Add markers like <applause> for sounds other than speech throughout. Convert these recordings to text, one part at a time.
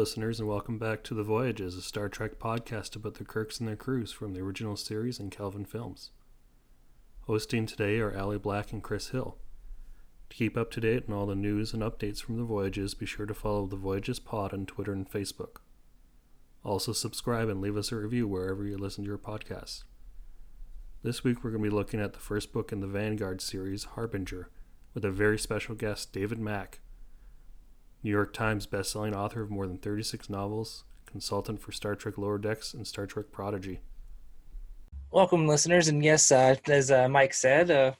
Listeners, and welcome back to The Voyages, a Star Trek podcast about the Kirks and their crews from the original series and Kelvin films. Hosting today are Ali Black and Chris Hill. To keep up to date on all the news and updates from The Voyages, be sure to follow The Voyages Pod on Twitter and Facebook. Also, subscribe and leave us a review wherever you listen to your podcasts. This week, we're going to be looking at the first book in the Vanguard series, Harbinger, with a very special guest, David Mack New York Times bestselling author of more than 36 novels, consultant for Star Trek Lower Decks and Star Trek Prodigy. Welcome, listeners. And yes, uh, as uh, Mike said, uh,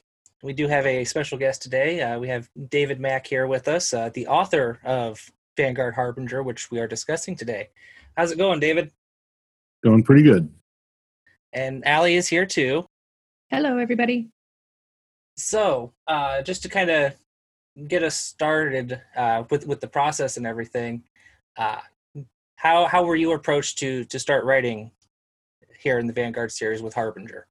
we do have a special guest today. Uh, we have David Mack here with us, uh, the author of Vanguard Harbinger, which we are discussing today. How's it going, David? Going pretty good. And Allie is here too. Hello, everybody. So, uh, just to kind of get us started uh, with with the process and everything, uh, how how were you approached to to start writing here in the Vanguard series with Harbinger?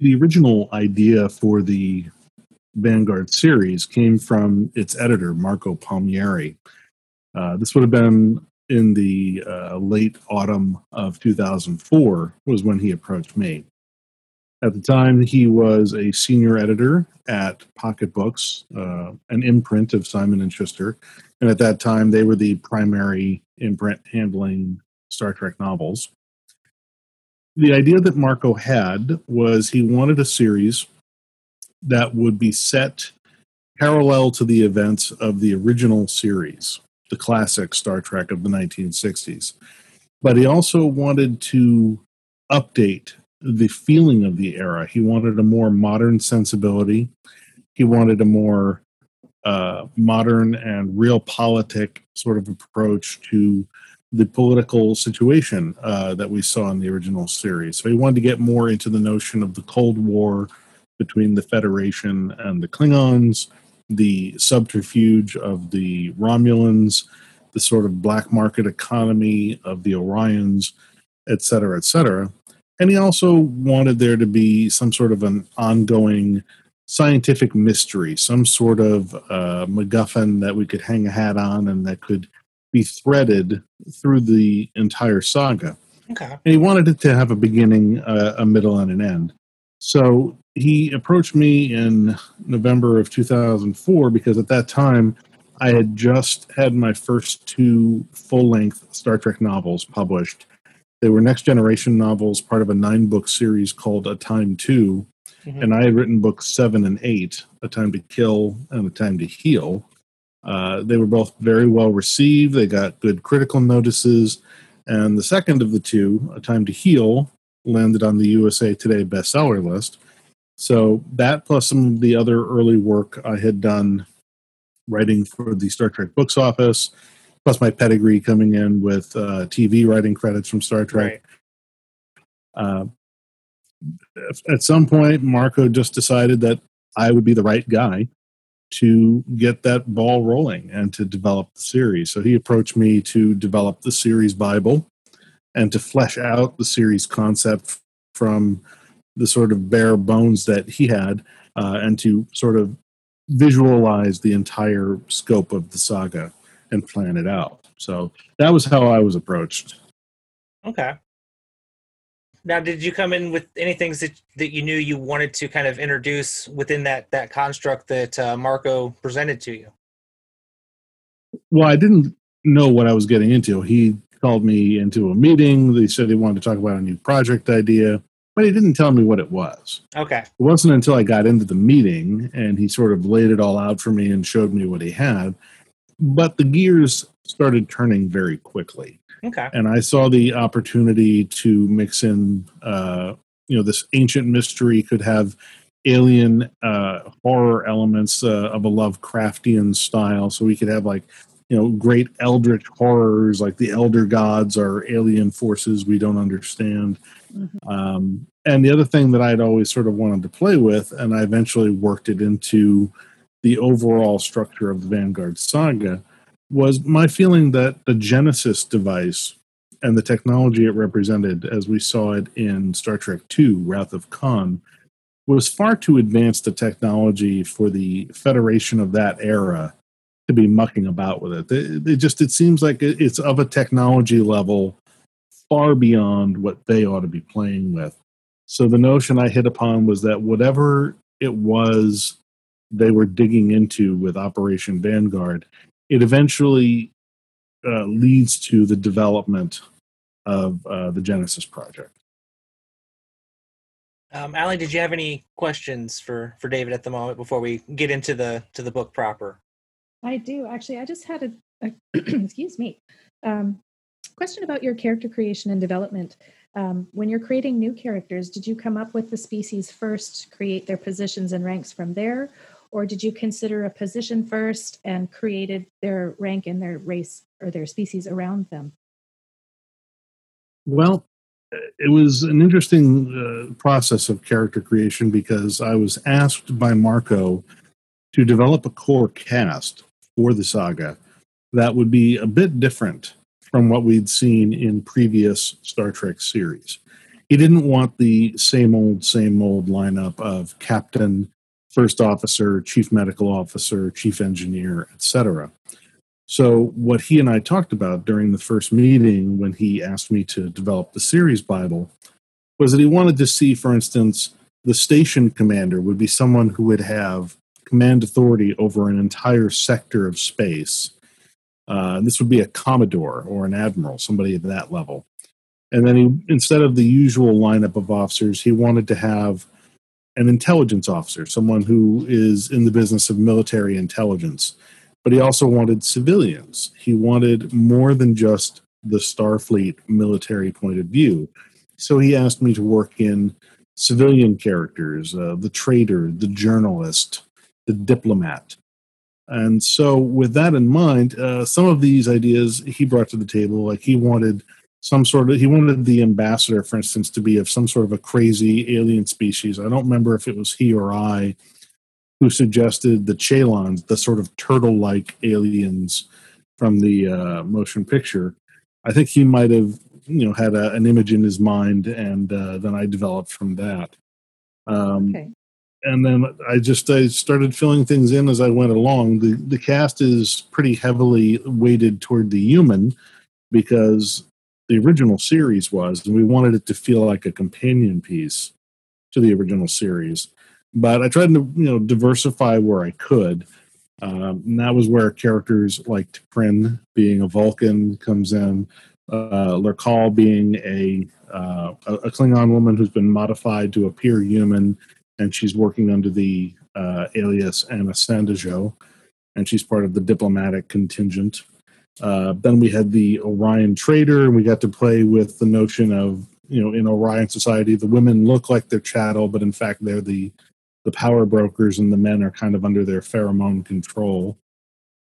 The original idea for the Vanguard series came from its editor Marco Palmieri. Uh, this would have been in the uh, late autumn of 2004 was when he approached me. At the time, he was a senior editor at Pocket Books, uh, an imprint of Simon and Schuster, and at that time, they were the primary imprint handling Star Trek novels. The idea that Marco had was he wanted a series that would be set parallel to the events of the original series, the classic Star Trek of the 1960s. But he also wanted to update the feeling of the era. He wanted a more modern sensibility. He wanted a more uh, modern and realpolitik sort of approach to the political situation uh, that we saw in the original series. So he wanted to get more into the notion of the Cold War between the Federation and the Klingons, the subterfuge of the Romulans, the sort of black market economy of the Orions, et cetera, et cetera. And he also wanted there to be some sort of an ongoing scientific mystery, some sort of uh, MacGuffin that we could hang a hat on and that could be threaded through the entire saga. Okay. And he wanted it to have a beginning, uh, a middle, and an end. So he approached me in November of 2004 because at that time I had just had my first two full length Star Trek novels published they were next generation novels, part of a nine book series called A Time to. Mm-hmm. And I had written books seven and eight A Time to Kill and A Time to Heal. Uh, they were both very well received. They got good critical notices. And the second of the two, A Time to Heal, landed on the USA Today bestseller list. So that plus some of the other early work I had done writing for the Star Trek books office plus my pedigree coming in with uh, TV writing credits from Star Trek. Right. Uh, at some point, Marco just decided that I would be the right guy to get that ball rolling and to develop the series. So he approached me to develop the series Bible and to flesh out the series concept from the sort of bare bones that he had uh, and to sort of visualize the entire scope of the saga and plan it out. So that was how I was approached. Okay. Now, did you come in with any things that, that you knew you wanted to kind of introduce within that that construct that uh, Marco presented to you? Well, I didn't know what I was getting into. He called me into a meeting. They said he wanted to talk about a new project idea, but he didn't tell me what it was. Okay. It wasn't until I got into the meeting and he sort of laid it all out for me and showed me what he had but the gears started turning very quickly. Okay. And I saw the opportunity to mix in, uh, you know this ancient mystery could have alien uh, horror elements uh, of a Lovecraftian style. So we could have like you know great eldritch horrors like the elder gods are alien forces we don't understand mm-hmm. um, and the other thing that i'd always sort of wanted to play with and i eventually worked it into the overall structure of the vanguard saga was my feeling that the genesis device and the technology it represented as we saw it in star trek ii wrath of khan was far too advanced a technology for the federation of that era to be mucking about with it. It, it just it seems like it's of a technology level far beyond what they ought to be playing with. So the notion I hit upon was that whatever it was they were digging into with Operation Vanguard, it eventually uh, leads to the development of uh, the Genesis project. Um, Allie, did you have any questions for for David at the moment before we get into the to the book proper? I do actually. I just had a, a <clears throat> excuse me um, question about your character creation and development. Um, when you're creating new characters, did you come up with the species first, create their positions and ranks from there, or did you consider a position first and created their rank and their race or their species around them? Well, it was an interesting uh, process of character creation because I was asked by Marco to develop a core cast for the saga that would be a bit different from what we'd seen in previous Star Trek series. He didn't want the same old, same old lineup of captain, first officer, chief medical officer, chief engineer, etc. So, what he and I talked about during the first meeting when he asked me to develop the series Bible was that he wanted to see, for instance, the station commander would be someone who would have command authority over an entire sector of space. Uh, this would be a commodore or an admiral, somebody at that level. And then he, instead of the usual lineup of officers, he wanted to have an intelligence officer, someone who is in the business of military intelligence. But he also wanted civilians. He wanted more than just the Starfleet military point of view. So he asked me to work in civilian characters, uh, the trader, the journalist, the diplomat. And so, with that in mind, uh, some of these ideas he brought to the table, like he wanted some sort of, he wanted the ambassador, for instance, to be of some sort of a crazy alien species. I don't remember if it was he or I who suggested the Chelons, the sort of turtle like aliens from the uh, motion picture. I think he might have, you know, had a, an image in his mind, and uh, then I developed from that. Um, okay and then I just I started filling things in as I went along. The the cast is pretty heavily weighted toward the human because the original series was, and we wanted it to feel like a companion piece to the original series. But I tried to you know diversify where I could. Um, and that was where characters like T'Prynn being a Vulcan comes in, uh, Lurqal being a uh, a Klingon woman who's been modified to appear human and she's working under the uh, alias Anna Sandesjo, and she's part of the diplomatic contingent. Uh, then we had the Orion Trader, and we got to play with the notion of you know in Orion society the women look like they're chattel, but in fact they're the the power brokers, and the men are kind of under their pheromone control.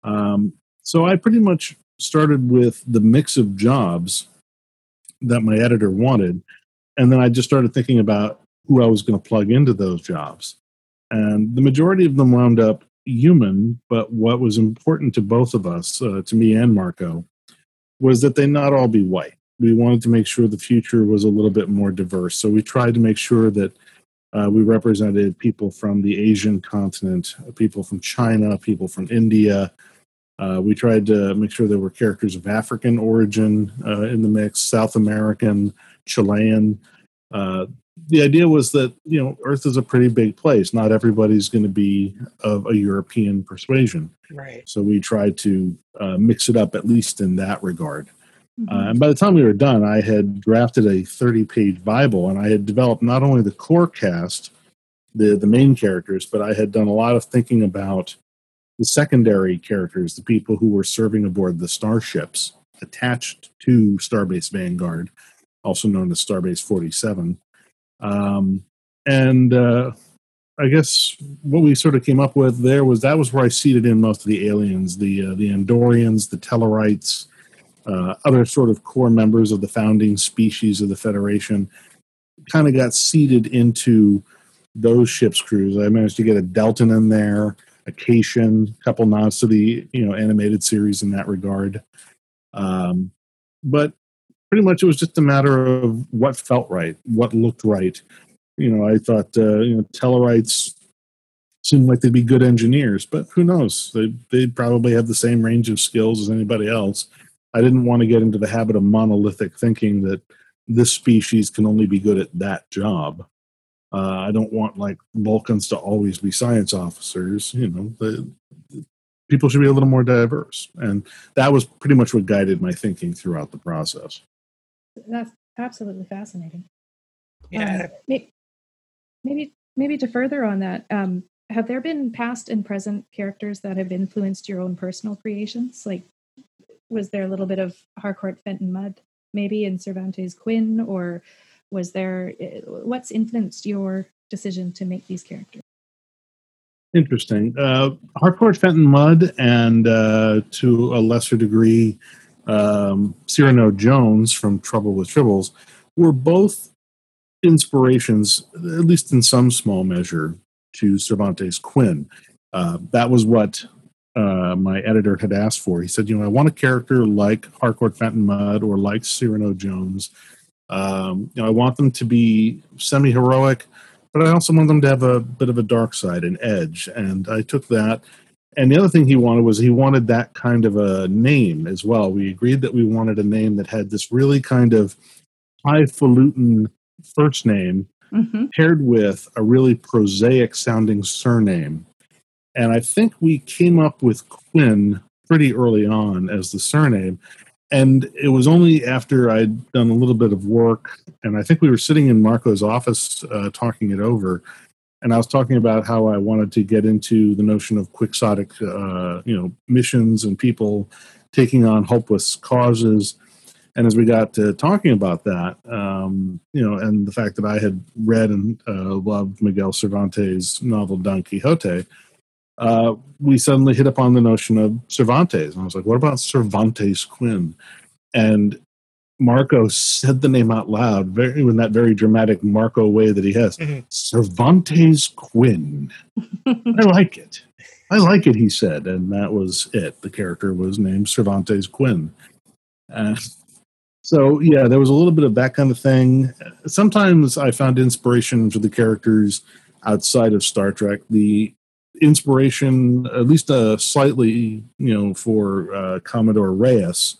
Um, so I pretty much started with the mix of jobs that my editor wanted, and then I just started thinking about who I was going to plug into those jobs. And the majority of them wound up human, but what was important to both of us, uh, to me and Marco, was that they not all be white. We wanted to make sure the future was a little bit more diverse. So we tried to make sure that uh, we represented people from the Asian continent, people from China, people from India. Uh, we tried to make sure there were characters of African origin uh, in the mix, South American, Chilean. Uh, the idea was that you know Earth is a pretty big place. Not everybody's going to be of a European persuasion, right? So we tried to uh, mix it up at least in that regard. Mm-hmm. Uh, and by the time we were done, I had drafted a 30-page Bible, and I had developed not only the core cast, the the main characters, but I had done a lot of thinking about the secondary characters, the people who were serving aboard the starships attached to Starbase Vanguard, also known as Starbase 47 Um, and uh, I guess what we sort of came up with there was that was where I seeded in most of the aliens, the uh, the Andorians, the Tellarites, uh, other sort of core members of the founding species of the Federation. Kind of got seeded into those ships' crews. I managed to get a Deltan in there, a Caitian, a couple nods to the you know animated series in that regard. Um, but pretty much it was just a matter of what felt right, what looked right you know, I thought uh, you know Tellarites seemed like they'd be good engineers, but who knows? They they'd probably have the same range of skills as anybody else. I didn't want to get into the habit of monolithic thinking that this species can only be good at that job. Uh, I don't want like Vulcans to always be science officers. You know, the, people should be a little more diverse, and that was pretty much what guided my thinking throughout the process. That's absolutely fascinating. Yeah. Um, maybe maybe to further on that um, have there been past and present characters that have influenced your own personal creations like was there a little bit of harcourt fenton mudd maybe in cervantes quinn or was there eh, what's influenced your decision to make these characters interesting uh, harcourt fenton mudd and uh, to a lesser degree um, cyrano jones from trouble with tribbles were both inspirations, at least in some small measure, to Cervantes Quinn. Uh, that was what uh, my editor had asked for. He said, you know, I want a character like Harcourt Fenton Mudd or like Cyrano Jones. Um, you know, I want them to be semi heroic, but I also want them to have a bit of a dark side, an edge. And I took that. And the other thing he wanted was he wanted that kind of a name as well. We agreed that we wanted a name that had this really kind of highfalutin first name mm-hmm. paired with a really prosaic sounding surname. And I think we came up with Quinn pretty early on as the surname. And it was only after I'd done a little bit of work, and I think we were sitting in Marco's office uh, talking it over. And I was talking about how I wanted to get into the notion of quixotic, uh, you know, missions and people taking on hopeless causes and as we got to talking about that, um, you know, and the fact that I had read and uh, loved Miguel Cervantes' novel Don Quixote, uh, we suddenly hit upon the notion of Cervantes. And I was like, what about Cervantes Quinn? And Marco said the name out loud, very in that very dramatic Marco way that he has. Mm-hmm. Cervantes Quinn. <laughs> I like it. I like it, he said, and that was it. The character was named Cervantes Quinn. Uh, so yeah, there was a little bit of that kind of thing. Sometimes I found inspiration for the characters outside of Star Trek. The inspiration, at least uh, slightly, you know, for uh, Commodore Reyes,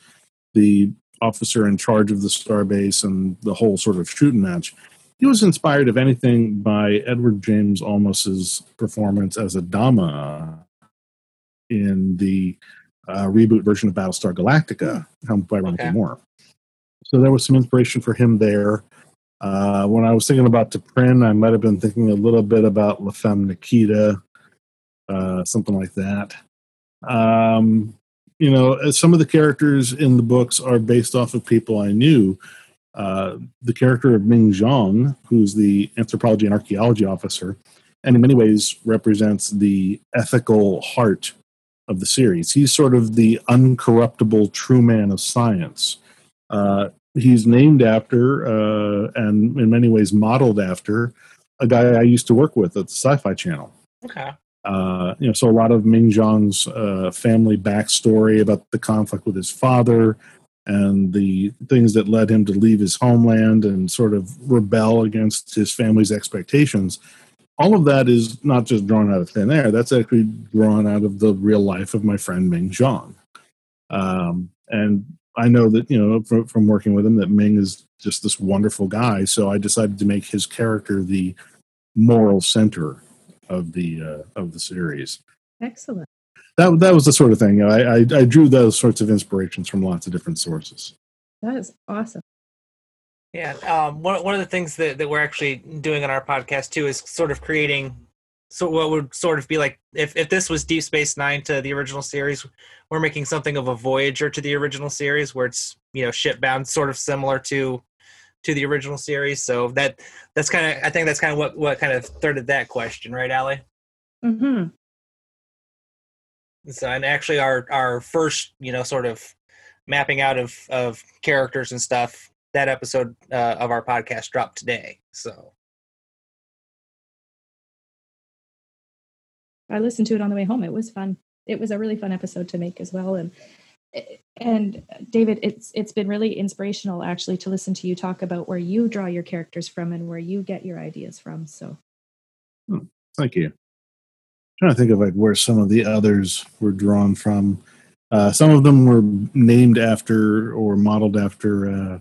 the officer in charge of the starbase and the whole sort of shooting match. He was inspired, if anything, by Edward James Olmos's performance as Adama in the uh, reboot version of Battlestar Galactica, helmed by Ronald okay. Moore. So there was some inspiration for him there. Uh, when I was thinking about T'Prynn, I might have been thinking a little bit about La Femme Nikita, uh, something like that. Um, you know, some of the characters in the books are based off of people I knew. Uh, the character of Ming Xiong, who's the anthropology and archaeology officer, and in many ways represents the ethical heart of the series. He's sort of the uncorruptible true man of science. Uh, he's named after uh, and in many ways modeled after a guy I used to work with at the Sci-Fi Channel. Okay. Uh, you know, so a lot of Ming Xiong's uh, family backstory about the conflict with his father and the things that led him to leave his homeland and sort of rebel against his family's expectations. All of that is not just drawn out of thin air. That's actually drawn out of the real life of my friend Ming Zhang. Um, and I know that you know from, from working with him that Ming is just this wonderful guy. So I decided to make his character the moral center of the uh, of the series. Excellent. That that was the sort of thing. I, I I drew those sorts of inspirations from lots of different sources. That is awesome. Yeah, um, one one of the things that, that we're actually doing on our podcast too is sort of creating so what would sort of be like if, if this was Deep Space Nine to the original series, we're making something of a Voyager to the original series where it's you know ship bound, sort of similar to to the original series. So that that's kind of I think that's kind of what what kind of started that question, right, Allie? Mm-hmm. So and actually our our first you know sort of mapping out of of characters and stuff that episode uh, of our podcast dropped today. So I listened to it on the way home. It was fun. It was a really fun episode to make as well. And and David, it's it's been really inspirational actually to listen to you talk about where you draw your characters from and where you get your ideas from. So Hmm, Thank you. trying to think of like where some of the others were drawn from. Uh, some of them were named after or modeled after uh,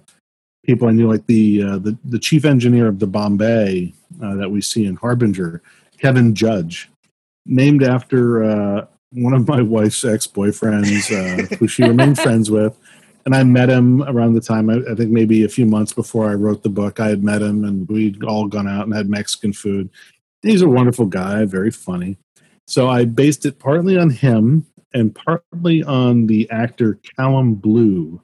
people I knew, like the uh, the the chief engineer of the Bombay uh, that we see in Harbinger, Kevin Judge, named after uh, one of my wife's ex boyfriends, uh, who she remained friends with. And I met him around the time, I, I think maybe a few months before I wrote the book. I had met him and we'd all gone out and had Mexican food. He's a wonderful guy, very funny. So I based it partly on him and partly on the actor Callum Blue,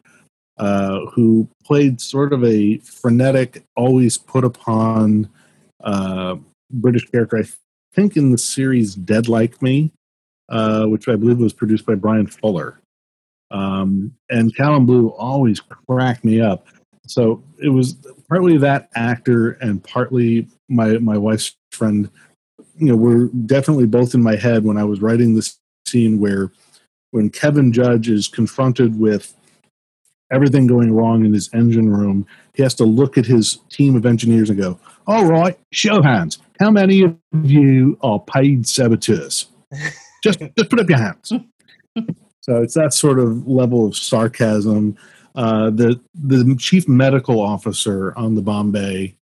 uh, who played sort of a frenetic, always put upon uh, British character. I think in the series Dead Like Me, uh, which I believe was produced by Bryan Fuller. Um, and Callum Blue always cracked me up. So it was partly that actor and partly my my wife's friend. You know, were definitely both in my head when I was writing this scene where when Kevin Judge is confronted with everything going wrong in his engine room, he has to look at his team of engineers and go, "All right, show hands. How many of you are paid saboteurs? <laughs> just just put up your hands." <laughs> so it's that sort of level of sarcasm. Uh, the the chief medical officer on the Bombay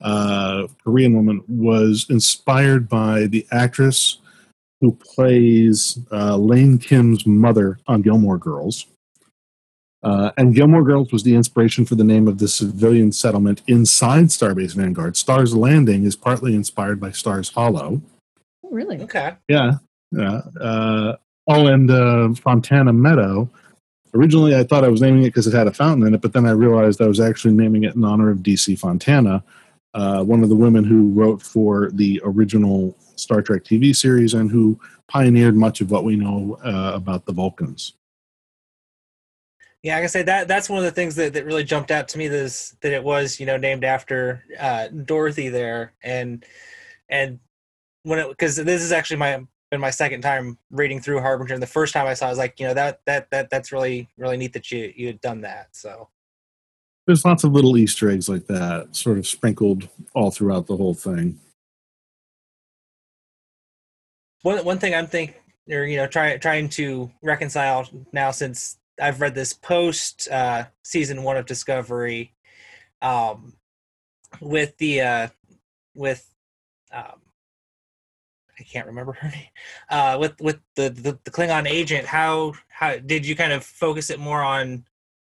uh, Korean woman was inspired by the actress who plays uh, Lane Kim's mother on Gilmore Girls. Uh, and Gilmore Girls was the inspiration for the name of the civilian settlement inside Starbase Vanguard. Stars Landing is partly inspired by Stars Hollow. oh, really? okay, Yeah, yeah. Uh, oh, and uh, Fontana Meadow. Originally, I thought I was naming it because it had a fountain in it, but then I realized I was actually naming it in honor of DC Fontana, uh, one of the women who wrote for the original Star Trek TV series and who pioneered much of what we know uh, about the Vulcans. yeah, like I say that that's one of the things that, that really jumped out to me. This that it was you know named after uh, Dorothy there, and and when it because this is actually my been my second time reading through Harbinger. And the first time I saw, it, I was like, you know, that that that that's really really neat that you you had done that. So There's lots of little Easter eggs like that, sort of sprinkled all throughout the whole thing. one one thing I'm thinking, or you know, try, trying to reconcile now since I've read this post uh, season one of Discovery, um, with the uh, with um, I can't remember her <laughs> name, uh, with with the, the the Klingon agent. How how did you kind of focus it more on?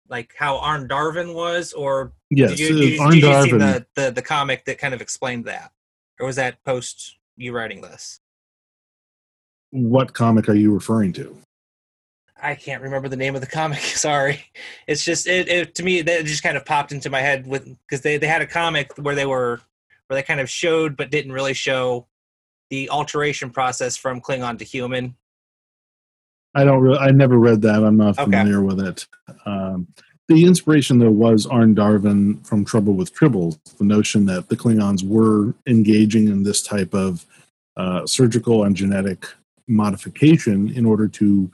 Like how Arn Darvin was, or Yes, did you, did you, Arn did you see the, the the comic that kind of explained that, or was that post you writing this? What comic are you referring to? I can't remember the name of the comic. <laughs> Sorry, it's just it, it to me that just kind of popped into my head with because they they had a comic where they were where they kind of showed but didn't really show the alteration process from Klingon to human. I don't. Re- I never read that. I'm not Okay. familiar with it. Um, the inspiration, though, was Arn Darvin from Trouble with Tribbles. The notion that the Klingons were engaging in this type of uh, surgical and genetic modification in order to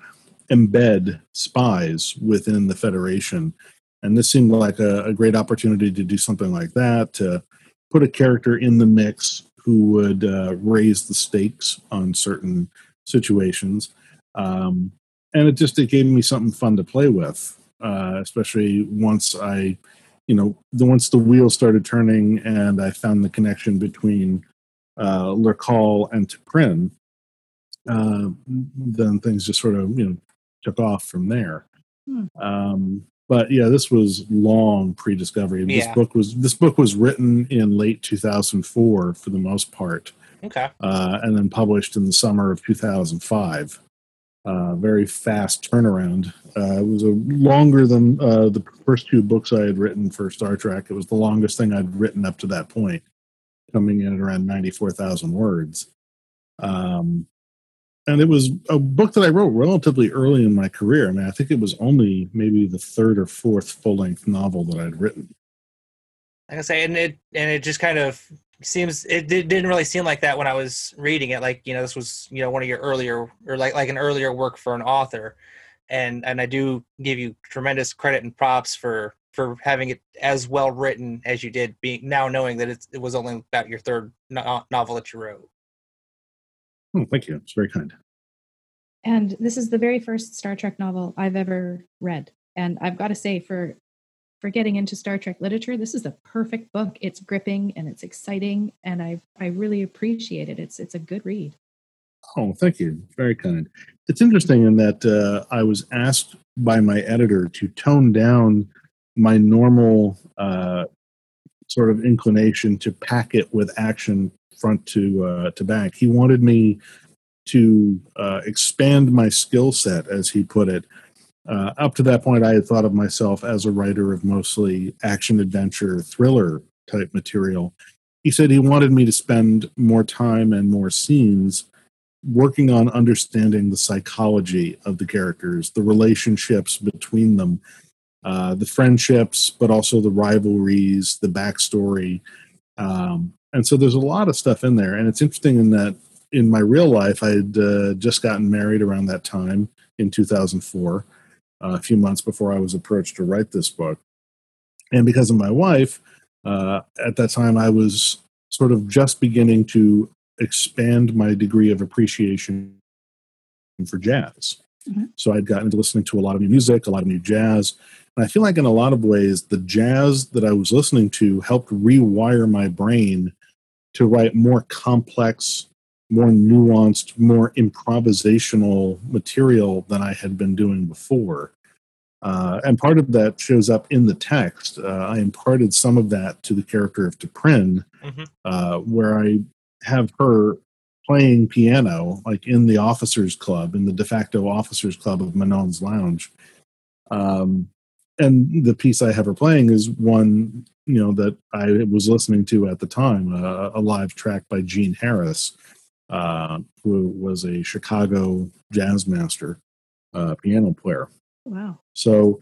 embed spies within the Federation, and this seemed like a, a great opportunity to do something like that. To put a character in the mix who would uh, raise the stakes on certain situations um, and it just it gave me something fun to play with uh, especially once i you know the once the wheels started turning and i found the connection between uh Lurqal and T'Prynn, uh, then things just sort of you know took off from there Hmm. um, but yeah this was long pre-discovery this Yeah. book was this book was written in late 2004 for the most part Okay, uh, and then published in the summer of 2005 uh, very fast turnaround. Uh, it was a longer than uh, the first two books I had written for Star Trek. It was the longest thing I'd written up to that point, coming in at around 94,000 words. Um, and it was a book that I wrote relatively early in my career. I mean, I think it was only maybe the third or fourth full length novel that I'd written. Like I say, and it and it just kind of seems it didn't really seem like that when I was reading it. Like you know, this was you know one of your earlier or like like an earlier work for an author, and and I do give you tremendous credit and props for for having it as well written as you did. Being now knowing that it was only about your third no- novel that you wrote. Oh, thank you. It's very kind. And this is the very first Star Trek novel I've ever read. And I've got to say, for for getting into Star Trek literature, this is the perfect book. It's gripping and it's exciting, and I I really appreciate it. It's it's a good read. Oh, thank you. Very kind. It's interesting in that uh, I was asked by my editor to tone down my normal uh, sort of inclination to pack it with action front to uh, to back. He wanted me to uh, expand my skill set, as he put it, uh, up to that point, I had thought of myself as a writer of mostly action adventure thriller type material. He said he wanted me to spend more time and more scenes working on understanding the psychology of the characters, the relationships between them, uh, the friendships, but also the rivalries, the backstory. Um, and so there's a lot of stuff in there. And it's interesting in that in my real life, I had uh, just gotten married around that time in 2004 a few months before I was approached to write this book. And because of my wife, uh, at that time I was sort of just beginning to expand my degree of appreciation for jazz. Mm-hmm. So I'd gotten into listening to a lot of new music, a lot of new jazz. And I feel like in a lot of ways, the jazz that I was listening to helped rewire my brain to write more complex, more nuanced, more improvisational material than I had been doing before. Uh, and part of that shows up in the text. Uh, I imparted some of that to the character of T'Prynn, mm-hmm. uh, where I have her playing piano, like in the officers' club, in the de facto officers' club of Manon's Lounge. Um, and the piece I have her playing is one, you know, that I was listening to at the time, uh, a live track by Gene Harris, uh, who was a Chicago jazz master uh, piano player. Wow. So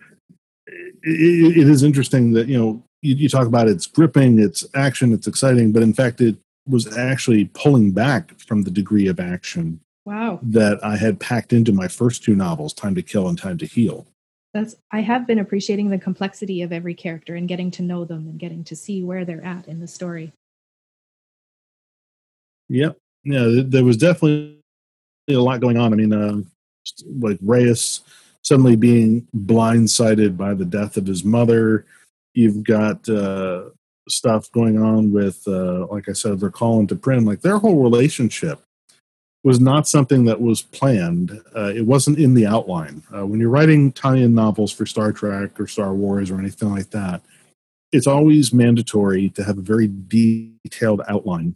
it, it is interesting that, you know, you, you talk about it's gripping, it's action, it's exciting, but in fact, it was actually pulling back from the degree of action wow that i had packed into my first two novels time to kill and time to heal that's i have been appreciating the complexity of every character and getting to know them and getting to see where they're at in the story. Yep. Yeah there was definitely a lot going on. I mean uh, like reyes suddenly being blindsided by the death of his mother. You've got uh, stuff going on with, uh, like I said, they're calling T'Prynn. Like their whole relationship was not something that was planned. Uh, it wasn't in the outline. Uh, when you're writing tie-in novels for Star Trek or Star Wars or anything like that, it's always mandatory to have a very detailed outline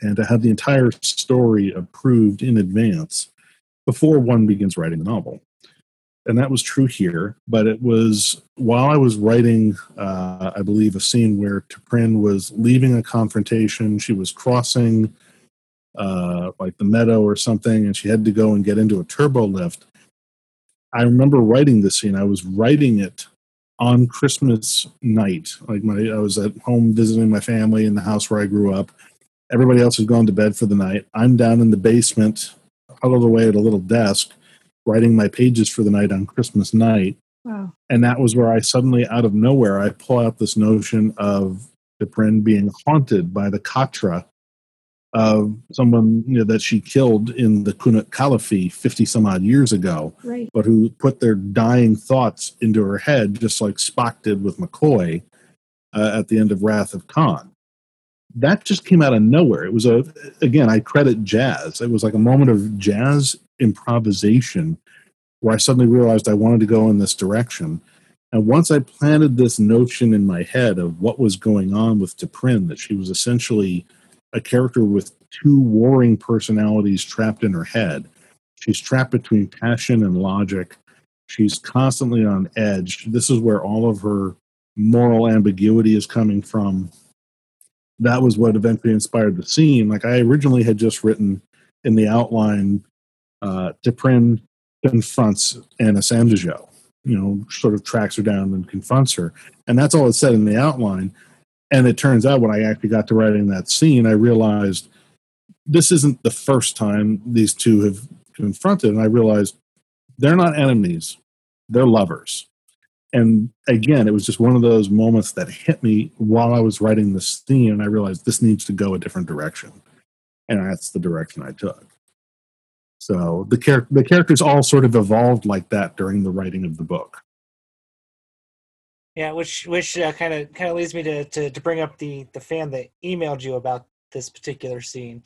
and to have the entire story approved in advance before one begins writing the novel and that was true here. But it was while I was writing, uh, I believe, a scene where T'Prynn was leaving a confrontation. She was crossing uh, like the meadow or something, and she had to go and get into a turbo lift. I remember writing this scene. I was writing it on Christmas night. Like my, I was at home visiting my family in the house where I grew up. Everybody else had gone to bed for the night. I'm down in the basement, huddled away at a little desk writing my pages for the night on Christmas night. Wow. And that was where I suddenly, out of nowhere, I pull out this notion of T'Prynn being haunted by the Katra of someone you know, that she killed in the Kunut Kalafi 50 some odd years ago, right. but who put their dying thoughts into her head, just like Spock did with McCoy uh, at the end of Wrath of Khan. That just came out of nowhere. It was a, again, I credit jazz. It was like a moment of jazz improvisation where I suddenly realized I wanted to go in this direction. And once I planted this notion in my head of what was going on with T'Prynn, that she was essentially a character with two warring personalities trapped in her head, She's trapped between passion and logic. She's constantly on edge. This is where all of her moral ambiguity is coming from. That was what eventually inspired the scene. Like I originally had just written in the outline, uh, T'Prynn confronts Anna Sandesjo, you know, sort of tracks her down and confronts her. And that's all it said in the outline. And it turns out when I actually got to writing that scene, I realized this isn't the first time these two have confronted. And I realized they're not enemies, they're lovers. And again, it was just one of those moments that hit me while I was writing the scene. And I realized this needs to go a different direction. And that's the direction I took. So the, char- the characters all sort of evolved like that during the writing of the book. Yeah, which which kind of kind of leads me to, to to bring up the the fan that emailed you about this particular scene.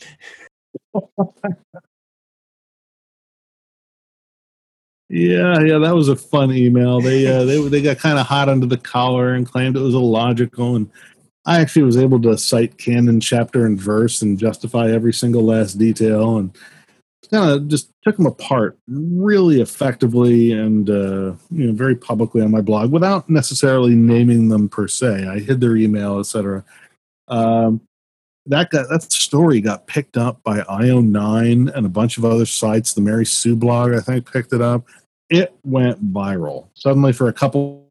yeah, yeah, that was a fun email. They uh, they they got kind of hot under the collar and claimed it was illogical, and I actually was able to cite canon chapter and verse and justify every single last detail and kind of just took them apart really effectively and uh, you know very publicly on my blog without necessarily naming them per se. I hid their email, etc. Um, that got that story got picked up by IO9 and a bunch of other sites. The Mary Sue blog, I think, picked it up. It went viral. Suddenly, for a couple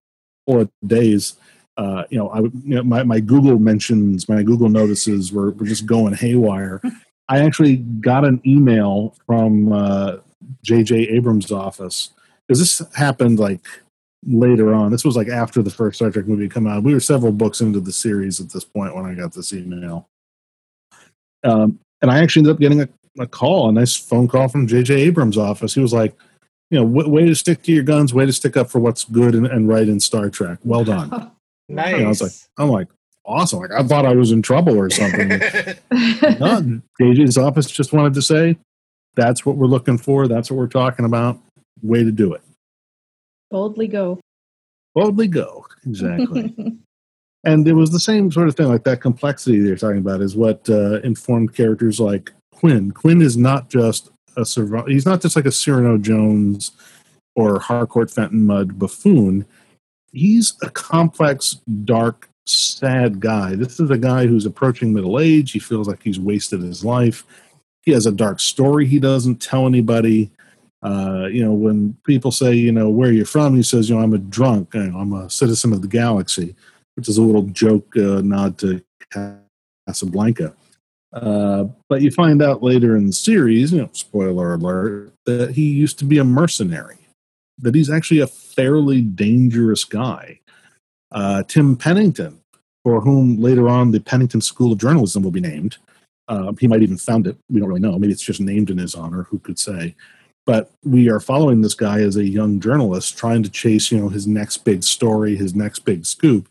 of days, uh, you know, I you know, my my Google mentions, my Google notices were, were just going haywire. <laughs> I actually got an email from uh, J.J. Abrams' office because this happened like later on. This was like after the first Star Trek movie come out. We were several books into the series at this point when I got this email. Um, and I actually ended up getting a, a call, a nice phone call from J.J. Abrams' office. He was like, you know, w- way to stick to your guns, way to stick up for what's good and, and right in Star Trek. Well done. <laughs> nice. I was like, I'm like, awesome. Like I thought I was in trouble or something. <laughs> no, JJ's office just wanted to say, that's what we're looking for. That's what we're talking about. Way to do it. Boldly go. Boldly go. Exactly. <laughs> and it was the same sort of thing, like that complexity they're talking about is what uh, informed characters like Quinn. Quinn is not just a survivor. He's not just like a Cyrano Jones or Harcourt Fenton Mudd buffoon. He's a complex, dark, sad guy. This is a guy who's approaching middle age. He feels like he's wasted his life. He has a dark story he doesn't tell anybody. Uh, you know, when people say, you know, where you're from, he says, you know, I'm a drunk. I'm a citizen of the galaxy, which is a little joke uh, nod to Casablanca. Uh, but you find out later in the series, you know, spoiler alert, that he used to be a mercenary, that he's actually a fairly dangerous guy. Uh, Tim Pennington, for whom later on the Pennington School of Journalism will be named. Uh, he might even found it. We don't really know. Maybe it's just named in his honor. Who could say? But we are following this guy as a young journalist trying to chase, you know, his next big story, his next big scoop.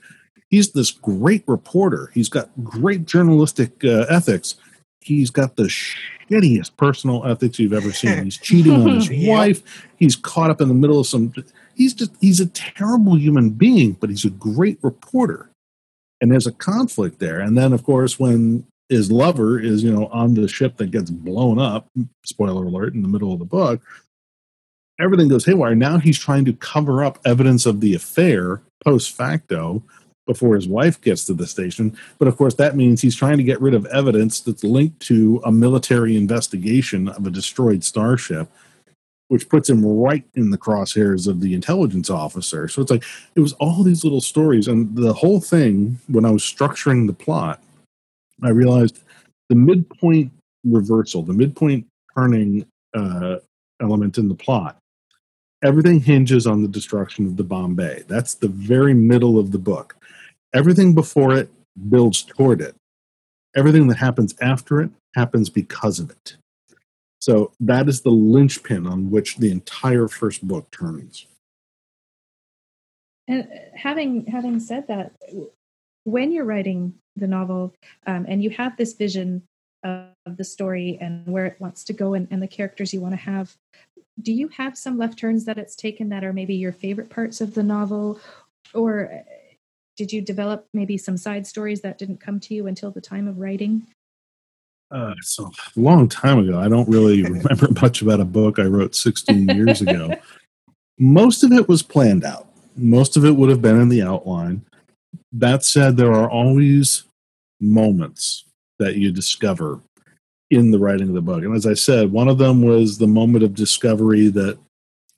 He's this great reporter. He's got great journalistic uh, ethics. He's got the shittiest personal ethics you've ever seen. He's <laughs> cheating on his yep. wife. He's caught up in the middle of some. He's just he's a terrible human being, but he's a great reporter and there's a conflict there. And then, of course, when his lover is, you know, on the ship that gets blown up, spoiler alert, in the middle of the book, everything goes haywire. Now he's trying to cover up evidence of the affair post facto before his wife gets to the station. But of course, that means he's trying to get rid of evidence that's linked to a military investigation of a destroyed starship which puts him right in the crosshairs of the intelligence officer. So it's like it was all these little stories, and the whole thing. When I was structuring the plot, I realized the midpoint reversal, the midpoint turning uh, element in the plot. Everything hinges on the destruction of the Bombay. That's the very middle of the book. Everything before it builds toward it. Everything that happens after it happens because of it. So that is the linchpin on which the entire first book turns. And having having said that, when you're writing the novel um, and you have this vision of the story and where it wants to go and, and the characters you want to have, do you have some left turns that it's taken that are maybe your favorite parts of the novel, or uh, did you develop maybe some side stories that didn't come to you until the time of writing? Uh, so a long time ago. I don't really remember <laughs> much about a book I wrote 16 years ago. Most of it was planned out. Most of it would have been in the outline. That said, there are always moments that you discover in the writing of the book. And as I said, one of them was the moment of discovery that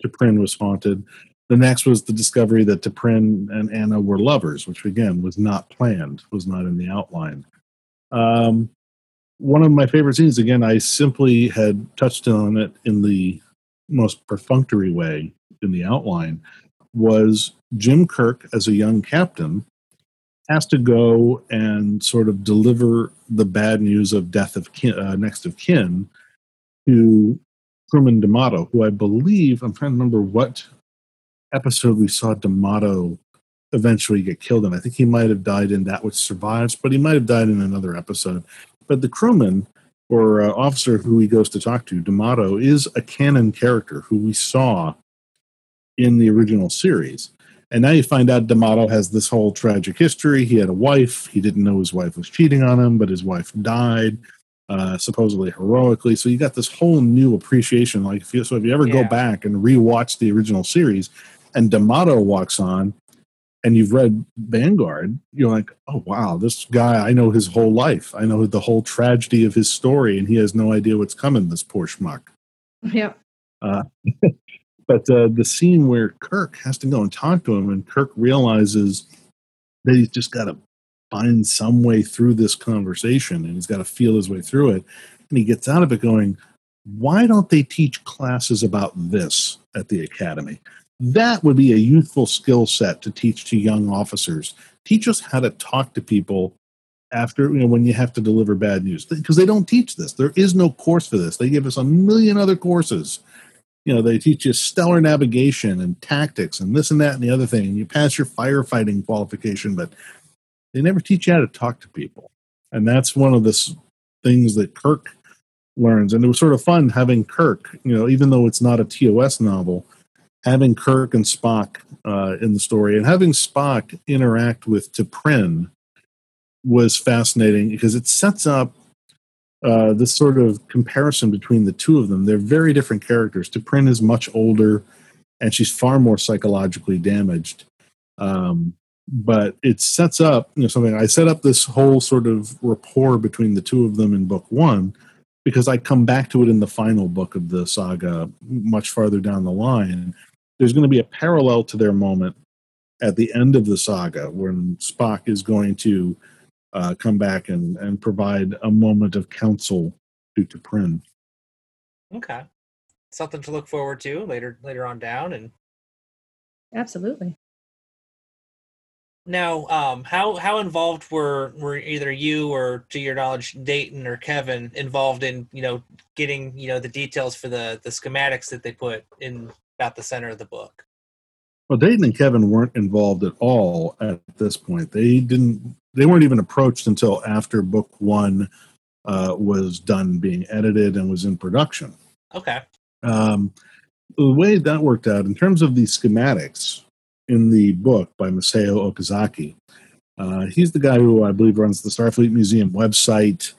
T'Prynn was haunted. The next was the discovery that T'Prynn and Anna were lovers, which again was not planned, was not in the outline. Um, one of my favorite scenes, again, I simply had touched on it in the most perfunctory way in the outline, was Jim Kirk as a young captain has to go and sort of deliver the bad news of death of kin, uh, next of kin to Crewman D'Amato, who I believe I'm trying to remember what episode we saw D'Amato eventually get killed in. I think he might have died in that which survives, but he might have died in another episode. But the crewman or uh, officer who he goes to talk to, D'Amato, is a canon character who we saw in the original series. And now you find out D'Amato has this whole tragic history. He had a wife. He didn't know his wife was cheating on him, but his wife died, uh, supposedly heroically. So you got this whole new appreciation. Like, if you, so if you ever Yeah. go back and rewatch the original series, and D'Amato walks on, and you've read Vanguard, you're like, oh wow, this guy, I know his whole life. I know the whole tragedy of his story, and he has no idea what's coming. This poor schmuck. Yeah. <laughs> But uh, the scene where Kirk has to go and talk to him, and Kirk realizes that he's just got to find some way through this conversation, and he's got to feel his way through it. And he gets out of it going, "Why don't they teach classes about this at the academy? That would be a youthful skill set to teach to young officers. Teach us how to talk to people." After you know, when you have to deliver bad news, because they don't teach this. There is no course for this. They give us a million other courses you know they teach you stellar navigation and tactics and this and that and the other thing and you pass your firefighting qualification but they never teach you how to talk to people and that's one of the things that kirk learns and it was sort of fun having kirk you know even though it's not a tos novel having kirk and spock uh, in the story and having spock interact with T'Prynn was fascinating because it sets up uh, this sort of comparison between the two of them. They're very different characters. T'Prynn is much older, and she's far more psychologically damaged. Um, but it sets up you know something. I set up this whole sort of rapport between the two of them in book one because I come back to it in the final book of the saga, much farther down the line. There's going to be a parallel to their moment at the end of the saga when Spock is going to uh, come back and, and provide a moment of counsel to T'Prynn. Okay. Something to look forward to later later on down. And Absolutely. now, um, how how involved were were either you or, to your knowledge, Dayton or Kevin involved in you know getting you know the details for the the schematics that they put in about the center of the book? Well, Dayton and Kevin weren't involved at all at this point. They didn't. They weren't even approached until after book one uh, was done being edited and was in production. Okay. Um, the way that worked out in terms of the schematics in the book by Masao Okazaki, uh, he's the guy who I believe runs the Starfleet Museum website.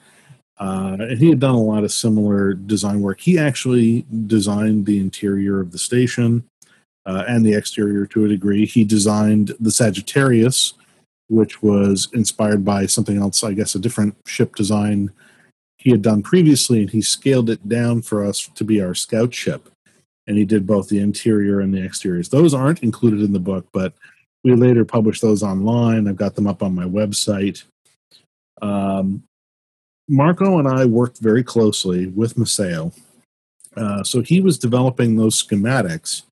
Uh, and he had done a lot of similar design work. He actually designed the interior of the station uh, and the exterior to a degree. He designed the Sagittarius, which was inspired by something else, I guess, a different ship design he had done previously, and he scaled it down for us to be our scout ship. And he did both the interior and the exteriors. Those aren't included in the book, but we later published those online. I've got them up on my website. Um, Marco and I worked very closely with Masao. Uh, so he was developing those schematics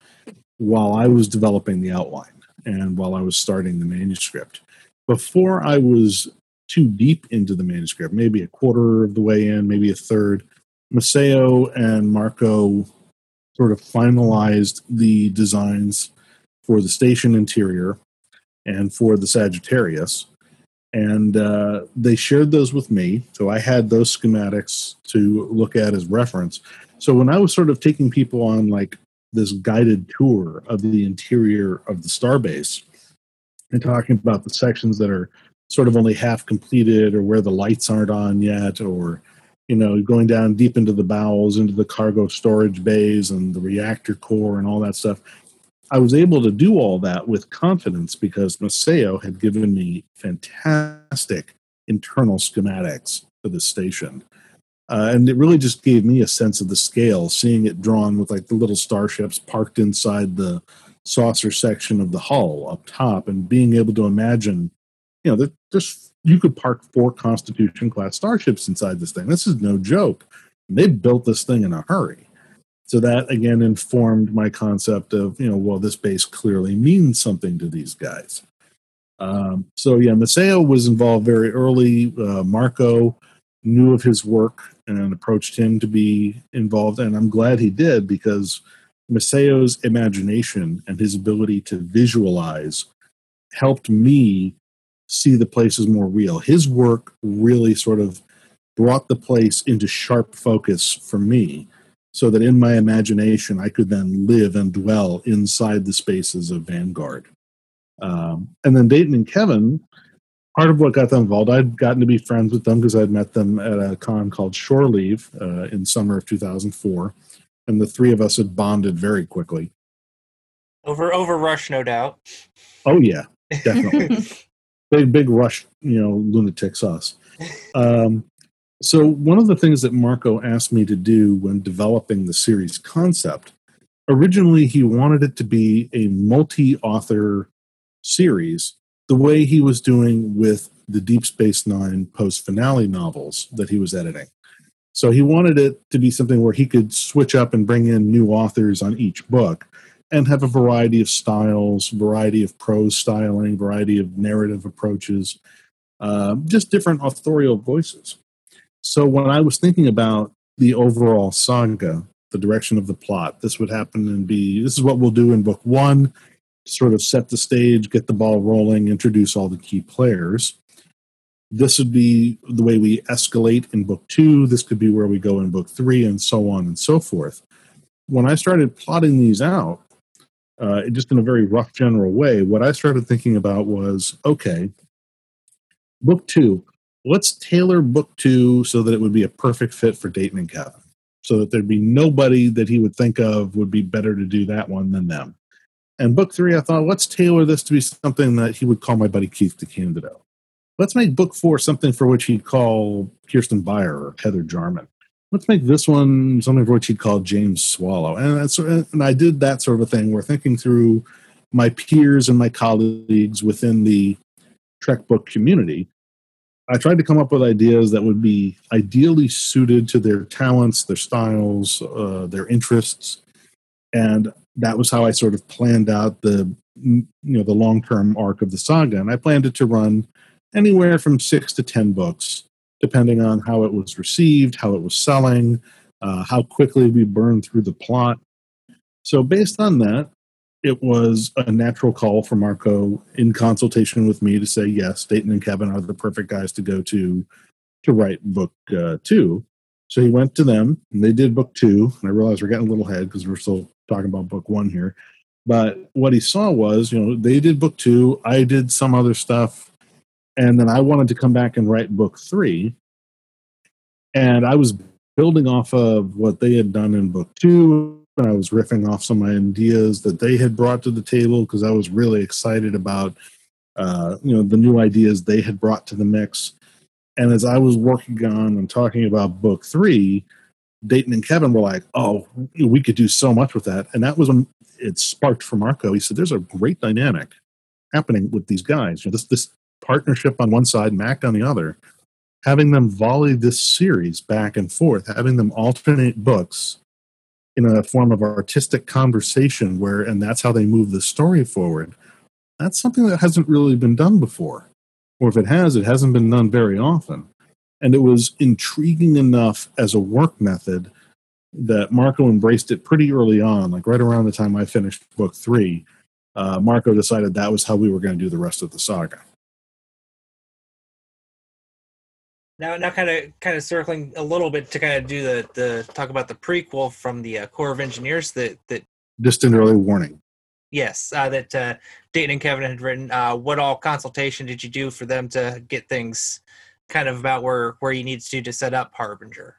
while I was developing the outline and while I was starting the manuscript. Before I was too deep into the manuscript, maybe a quarter of the way in, maybe a third, Masao and Marco sort of finalized the designs for the station interior and for the Sagittarius. And uh, they shared those with me. So I had those schematics to look at as reference. So when I was sort of taking people on like this guided tour of the interior of the starbase and talking about the sections that are sort of only half completed or where the lights aren't on yet or you know, going down deep into the bowels, into the cargo storage bays and the reactor core and all that stuff. I was able to do all that with confidence because Masao had given me fantastic internal schematics for the station. Uh, and it really just gave me a sense of the scale, seeing it drawn with like the little starships parked inside the saucer section of the hull up top, and being able to imagine, you know, that just you could park four Constitution class starships inside this thing. This is no joke. They built this thing in a hurry. So that again informed my concept of, you know, well, this base clearly means something to these guys. Um, so yeah, Masao was involved very early. Uh, Marco knew of his work and approached him to be involved, and I'm glad he did because Masao's imagination and his ability to visualize helped me see the place as more real. His work really sort of brought the place into sharp focus for me so that in my imagination I could then live and dwell inside the spaces of Vanguard. Um, and then Dayton and Kevin, part of what got them involved, I'd gotten to be friends with them because I'd met them at a con called Shore Leave uh, in summer of 2004. And the three of us had bonded very quickly. Over over Rush, no doubt. Oh, yeah, definitely. <laughs> big, big Rush, you know, lunatics us. <laughs> Um, so, one of the things that Marco asked me to do when developing the series concept, originally he wanted it to be a multi author series the way he was doing with the Deep Space Nine post finale novels that he was editing. So he wanted it to be something where he could switch up and bring in new authors on each book and have a variety of styles, variety of prose styling, variety of narrative approaches, uh, just different authorial voices. So when I was thinking about the overall saga, the direction of the plot, this would happen and be this is what we'll do in book one sort of set the stage, get the ball rolling, introduce all the key players. This would be the way we escalate in book two. This could be where we go in book three, and so on and so forth. When I started plotting these out, uh, just in a very rough general way, what I started thinking about was okay, book two, let's tailor book two so that it would be a perfect fit for Dayton and Kevin, so that there'd be nobody that he would think of would be better to do that one than them. And book three, I thought, let's tailor this to be something that he would call my buddy Keith DeCandido. Let's make book four something for which he'd call Kirsten Beyer or Heather Jarman. Let's make this one something for which he'd call James Swallow. And, and I did that sort of a thing. We're thinking through my peers and my colleagues within the Trek book community. I tried to come up with ideas that would be ideally suited to their talents, their styles, uh, their interests. And that was how I sort of planned out the you know the long term arc of the saga, and I planned it to run anywhere from six to ten books, depending on how it was received, how it was selling, uh, how quickly we burned through the plot. So based on that, it was a natural call for Marco in consultation with me to say yes, Dayton and Kevin are the perfect guys to go to to write book uh, two. So he went to them, and they did book two. And I realized we're getting a little ahead because we're still talking about book one here. But what he saw was, you know, they did book two, I did some other stuff, and then I wanted to come back and write book three. And I was building off of what they had done in book two, I was riffing off some ideas that they had brought to the table because I was really excited about, uh, you know, the new ideas they had brought to the mix. And as I was working on and talking about book three, Dayton and Kevin were like, "Oh, we could do so much with that," and that was when it sparked for Marco. He said, "There's a great dynamic happening with these guys. You know, this this partnership on one side, Mack on the other, having them volley this series back and forth, having them alternate books in a form of artistic conversation, where and that's how they move the story forward. That's something that hasn't really been done before, or if it has, it hasn't been done very often." And it was intriguing enough as a work method that Marco embraced it pretty early on, like right around the time I finished book three. Uh, Marco decided that was how we were going to do the rest of the saga. Now, now, kind of, kind of circling a little bit to kind of do the the talk about the prequel from the uh, Corps of Engineers that that distant early warning. Yes, uh, that uh, Dayton and Kevin had written. Uh, what all consultation did you do for them to get things kind of about where where he needs to to set up Harbinger.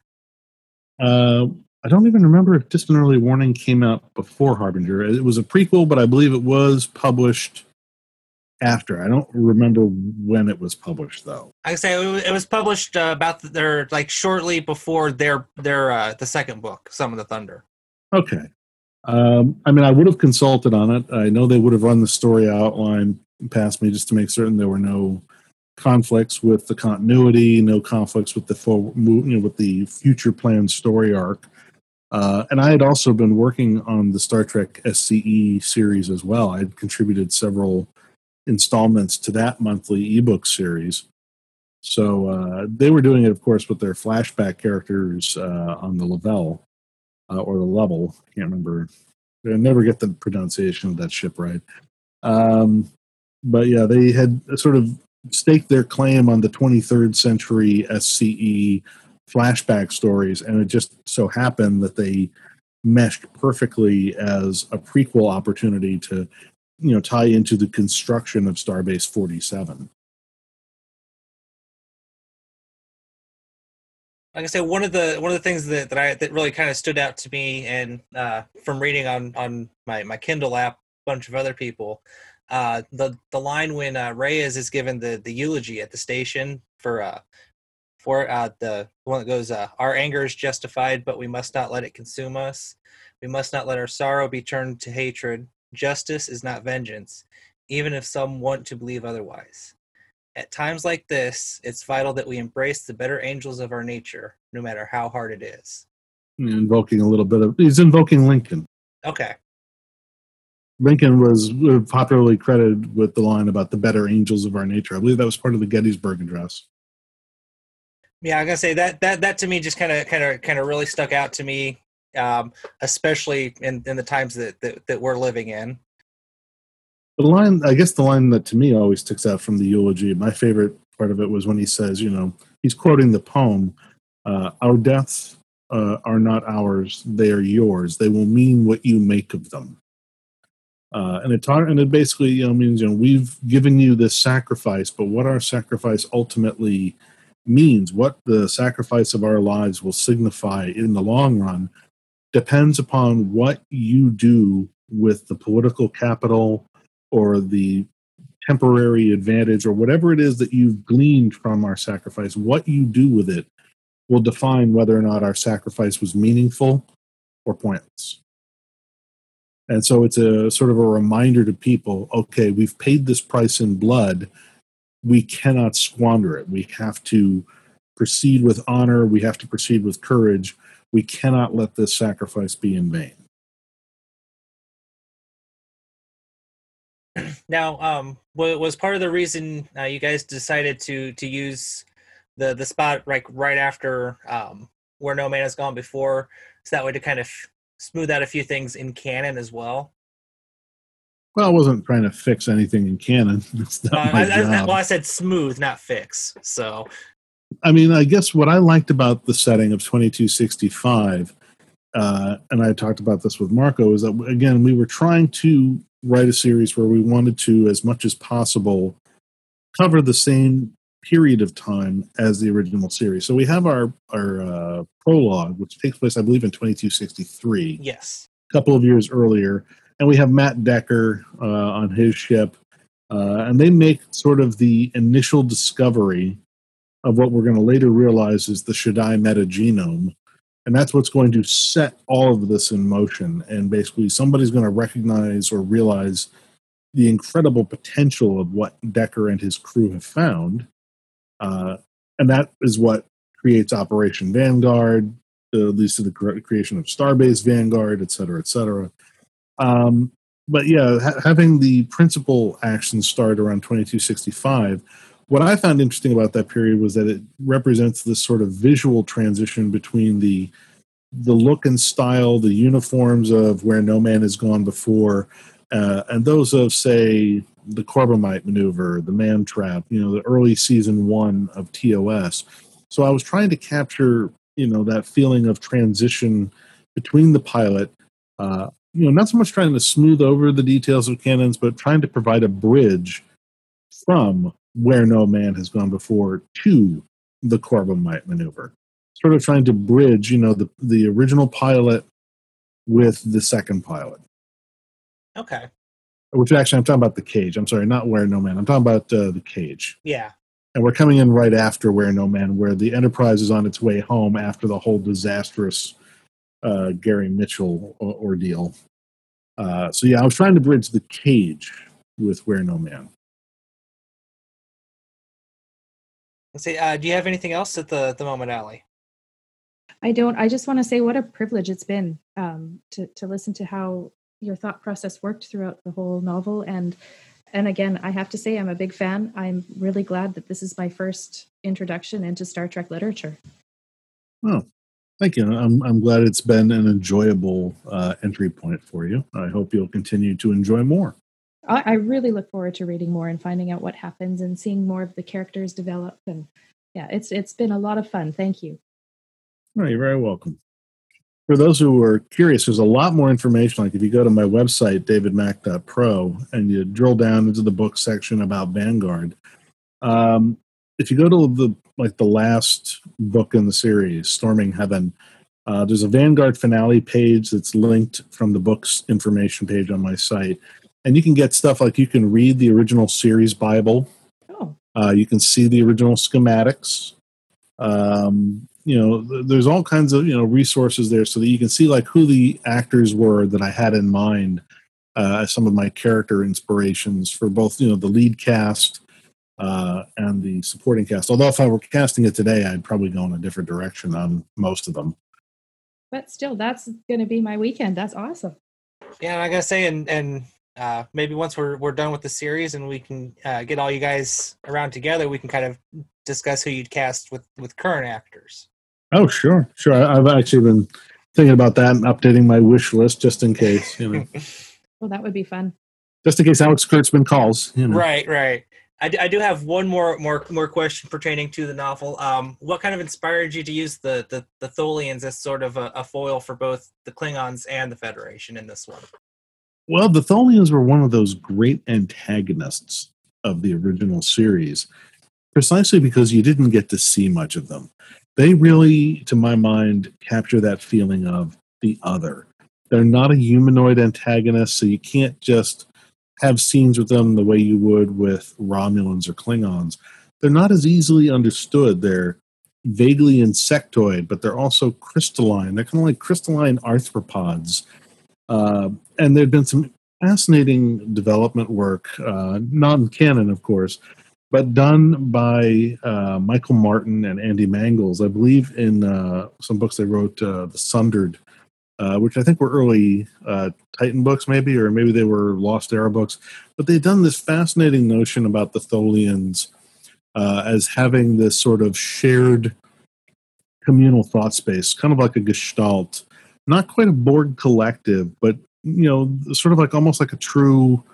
Uh, I don't even remember if Distant Early Warning came out before Harbinger. It was a prequel, but I believe it was published after. I don't remember when it was published though. I say it was, published uh, about their like shortly before their their uh, the second book, Summon the Thunder. Okay. Um, I mean, I would have consulted on it. I know they would have run the story outline past me just to make certain there were no conflicts with the continuity, no conflicts with the full, you know, with the future planned story arc. Uh, and I had also been working on the Star Trek SCE series as well. I had contributed several installments to that monthly ebook series. So uh, they were doing it, of course, with their flashback characters uh, on the Lavelle uh, or the level. I can't remember. I never get the pronunciation of that ship right. Um, but yeah, they had sort of staked their claim on the 23rd century SCE flashback stories, and it just so happened that they meshed perfectly as a prequel opportunity to you know tie into the construction of Starbase 47. Like I said, one of the one of the things that, that I that really kind of stood out to me, and uh, from reading on on my my Kindle app, a bunch of other people, uh, the the line when uh, Reyes is given the the eulogy at the station for uh, for uh, the one that goes, uh, "Our anger is justified, but we must not let it consume us. We must not let our sorrow be turned to hatred. Justice is not vengeance, even if some want to believe otherwise. At times like this, it's vital that we embrace the better angels of our nature, no matter how hard it is. Hmm, invoking a little bit of, he's invoking Lincoln. Okay. Lincoln was uh, popularly credited with the line about the better angels of our nature. I believe that was part of the Gettysburg Address. Yeah, I gotta say that that that to me just kind of kind of kind of really stuck out to me um, especially in, in the times that, that, that we're living in. The line, I guess, the line that to me always sticks out from the eulogy. My favorite part of it was when he says, you know, he's quoting the poem, uh, "Our deaths uh, are not ours; they are yours. They will mean what you make of them." Uh, and it and it basically you know means you know we've given you this sacrifice, but what our sacrifice ultimately means, what the sacrifice of our lives will signify in the long run, depends upon what you do with the political capital or the temporary advantage or whatever it is that you've gleaned from our sacrifice, what you do with it will define whether or not our sacrifice was meaningful or pointless. And so it's a sort of a reminder to people okay, we've paid this price in blood. We cannot squander it. We have to proceed with honor. We have to proceed with courage we cannot let this sacrifice be in vain. Now, um, was part of the reason uh, you guys decided to to use the the spot like right after um, where no man has gone before, so that way to kind of smooth out a few things in canon as well. Well, I wasn't trying to fix anything in canon. <laughs> That's not uh, my I, job. I, well, I said smooth, not fix. So I mean, I guess what I liked about the setting of 2265, uh, and I talked about this with Marco, is that again we were trying to write a series where we wanted to, as much as possible, cover the same period of time as the original series. So we have our our uh, prologue, which takes place, I believe, in 2263. Yes, a couple of years earlier, and we have Matt Decker uh, on his ship, uh, and they make sort of the initial discovery of what we're going to later realize is the Shedai metagenome. And that's what's going to set all of this in motion. And basically, somebody's going to recognize or realize the incredible potential of what Decker and his crew have found. Uh, and that is what creates Operation Vanguard, uh, leads to the creation of Starbase Vanguard, et cetera, et cetera. Um, but yeah, ha- having the principal action start around 2265 what I found interesting about that period was that it represents this sort of visual transition between the the look and style, the uniforms of where no man has gone before, uh, and those of say the Corbomite maneuver, the man trap, you know, the early season one of TOS. So I was trying to capture, you know, that feeling of transition between the pilot. Uh, you know, not so much trying to smooth over the details of canons, but trying to provide a bridge from where no man has gone before to the Corbomite maneuver, sort of trying to bridge, you know, the the original pilot with the second pilot. Okay. Which actually, I'm talking about the cage. I'm sorry, not Where No Man. I'm talking about uh, the cage. Yeah. And we're coming in right after Where No Man, where the Enterprise is on its way home after the whole disastrous uh, Gary Mitchell ordeal. Uh, so yeah, I was trying to bridge the cage with Where No Man. Let's see. Uh, do you have anything else at the the moment, Allie? I don't. I just want to say what a privilege it's been um, to to listen to how your thought process worked throughout the whole novel, and and again, I have to say I'm a big fan. I'm really glad that this is my first introduction into Star Trek literature. Oh, thank you. I'm I'm glad it's been an enjoyable uh, entry point for you. I hope you'll continue to enjoy more. I, I really look forward to reading more and finding out what happens and seeing more of the characters develop. And yeah, it's it's been a lot of fun. Thank you. Oh, you're very welcome. For those who are curious, there's a lot more information. Like if you go to my website, davidmack.pro, and you drill down into the book section about Vanguard, um, if you go to the like the last book in the series, Storming Heaven, uh, there's a Vanguard finale page that's linked from the book's information page on my site, and you can get stuff like you can read the original series Bible, Oh, uh, you can see the original schematics. Um, you know, th- there's all kinds of you know resources there so that you can see like who the actors were that I had in mind uh, as some of my character inspirations for both you know the lead cast uh, and the supporting cast. Although if I were casting it today, I'd probably go in a different direction on most of them. but still, that's going to be my weekend. That's awesome. Yeah, and I gotta say, and and uh, maybe once we're we're done with the series and we can uh, get all you guys around together, we can kind of discuss who you'd cast with with current actors. Oh, sure, sure. I- I've actually been thinking about that and updating my wish list just in case, you know, <laughs> Well, that would be fun. just in case Alex Kurtzman calls. You know. Right, right. I, d- I do have one more more more question pertaining to the novel. Um, what kind of inspired you to use the the, the Tholians as sort of a, a foil for both the Klingons and the Federation in this one? Well, the Tholians were one of those great antagonists of the original series, precisely because you didn't get to see much of them. They really, to my mind, capture that feeling of the other. They're not a humanoid antagonist, so you can't just have scenes with them the way you would with Romulans or Klingons. They're not as easily understood. They're vaguely insectoid, but they're also crystalline. They're kind of like crystalline arthropods. Uh, and there had been some fascinating development work, uh, non canon, of course, but done by uh, Michael Martin and Andy Mangels, I believe, in uh, some books they wrote, uh, The Sundered, uh, which I think were early Titan books, maybe, or maybe they were Lost Era books. But they'd done this fascinating notion about the Tholians as having this sort of shared communal thought space, kind of like a gestalt, not quite a Borg collective, but you know, sort of like almost like a true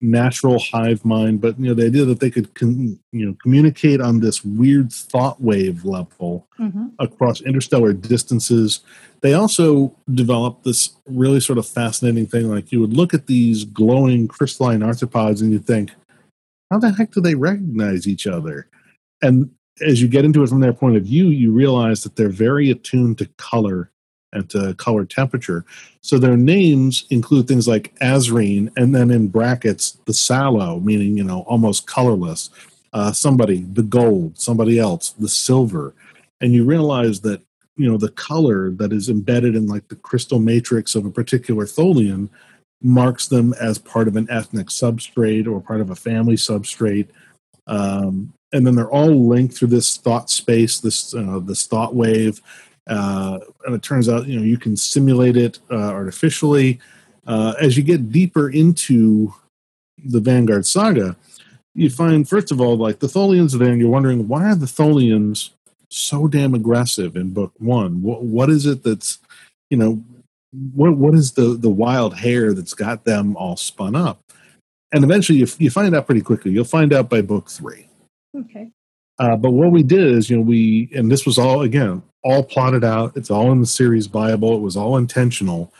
natural hive mind. But you know, the idea that they could you know communicate on this weird thought wave level hmm across interstellar distances. They also developed this really sort of fascinating thing. Like you would look at these glowing crystalline arthropods and you'd think, how the heck do they recognize each other? And as you get into it from their point of view, you realize that they're very attuned to color and to color temperature. So their names include things like Azreen, and then in brackets, the sallow, meaning, you know, almost colorless. Uh, somebody, the gold, somebody else, the silver. And you realize that, you know, the color that is embedded in like the crystal matrix of a particular Tholian marks them as part of an ethnic substrate or part of a family substrate. Um, and then they're all linked through this thought space, this uh, this thought wave, uh, and it turns out you know you can simulate it uh, artificially. Uh, as you get deeper into the Vanguard saga, you find first of all like the Tholians are there, and you're wondering why are the Tholians so damn aggressive in Book One? What what is it that's you know what what is the the wild hair that's got them all spun up? And eventually, you, you find out pretty quickly. You'll find out by Book Three. Okay. Uh, but what we did is, you know, we and this was all again all plotted out. It's all in the series Bible. It was all intentional.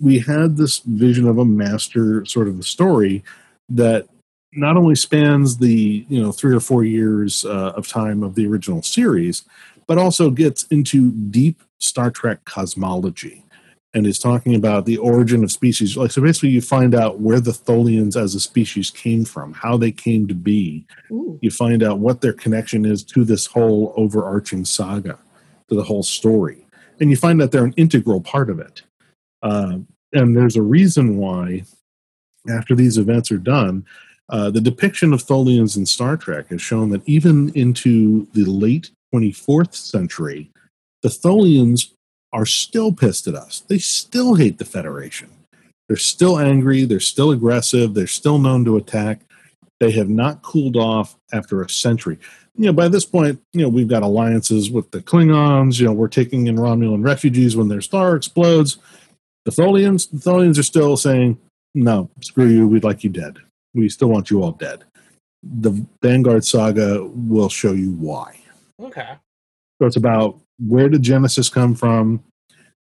We had this vision of a master sort of a story that not only spans the you know three or four years uh, of time of the original series, but also gets into deep Star Trek cosmology and is talking about the origin of species. Like so, basically, you find out where the Tholians as a species came from, how they came to be. Ooh. You find out what their connection is to this whole overarching saga, to the whole story, and you find that they're an integral part of it. Uh, and there's a reason why, after these events are done, uh, the depiction of Tholians in Star Trek has shown that even into the late 24th century, the Tholians are still pissed at us. They still hate the Federation. They're still angry. They're still aggressive. They're still known to attack. They have not cooled off after a century. You know, by this point, you know, we've got alliances with the Klingons. You know, we're taking in Romulan refugees when their star explodes. The Tholians, the Tholians are still saying, no, screw you. We'd like you dead. We still want you all dead. The Vanguard saga will show you why. Okay. So it's about where did Genesis come from?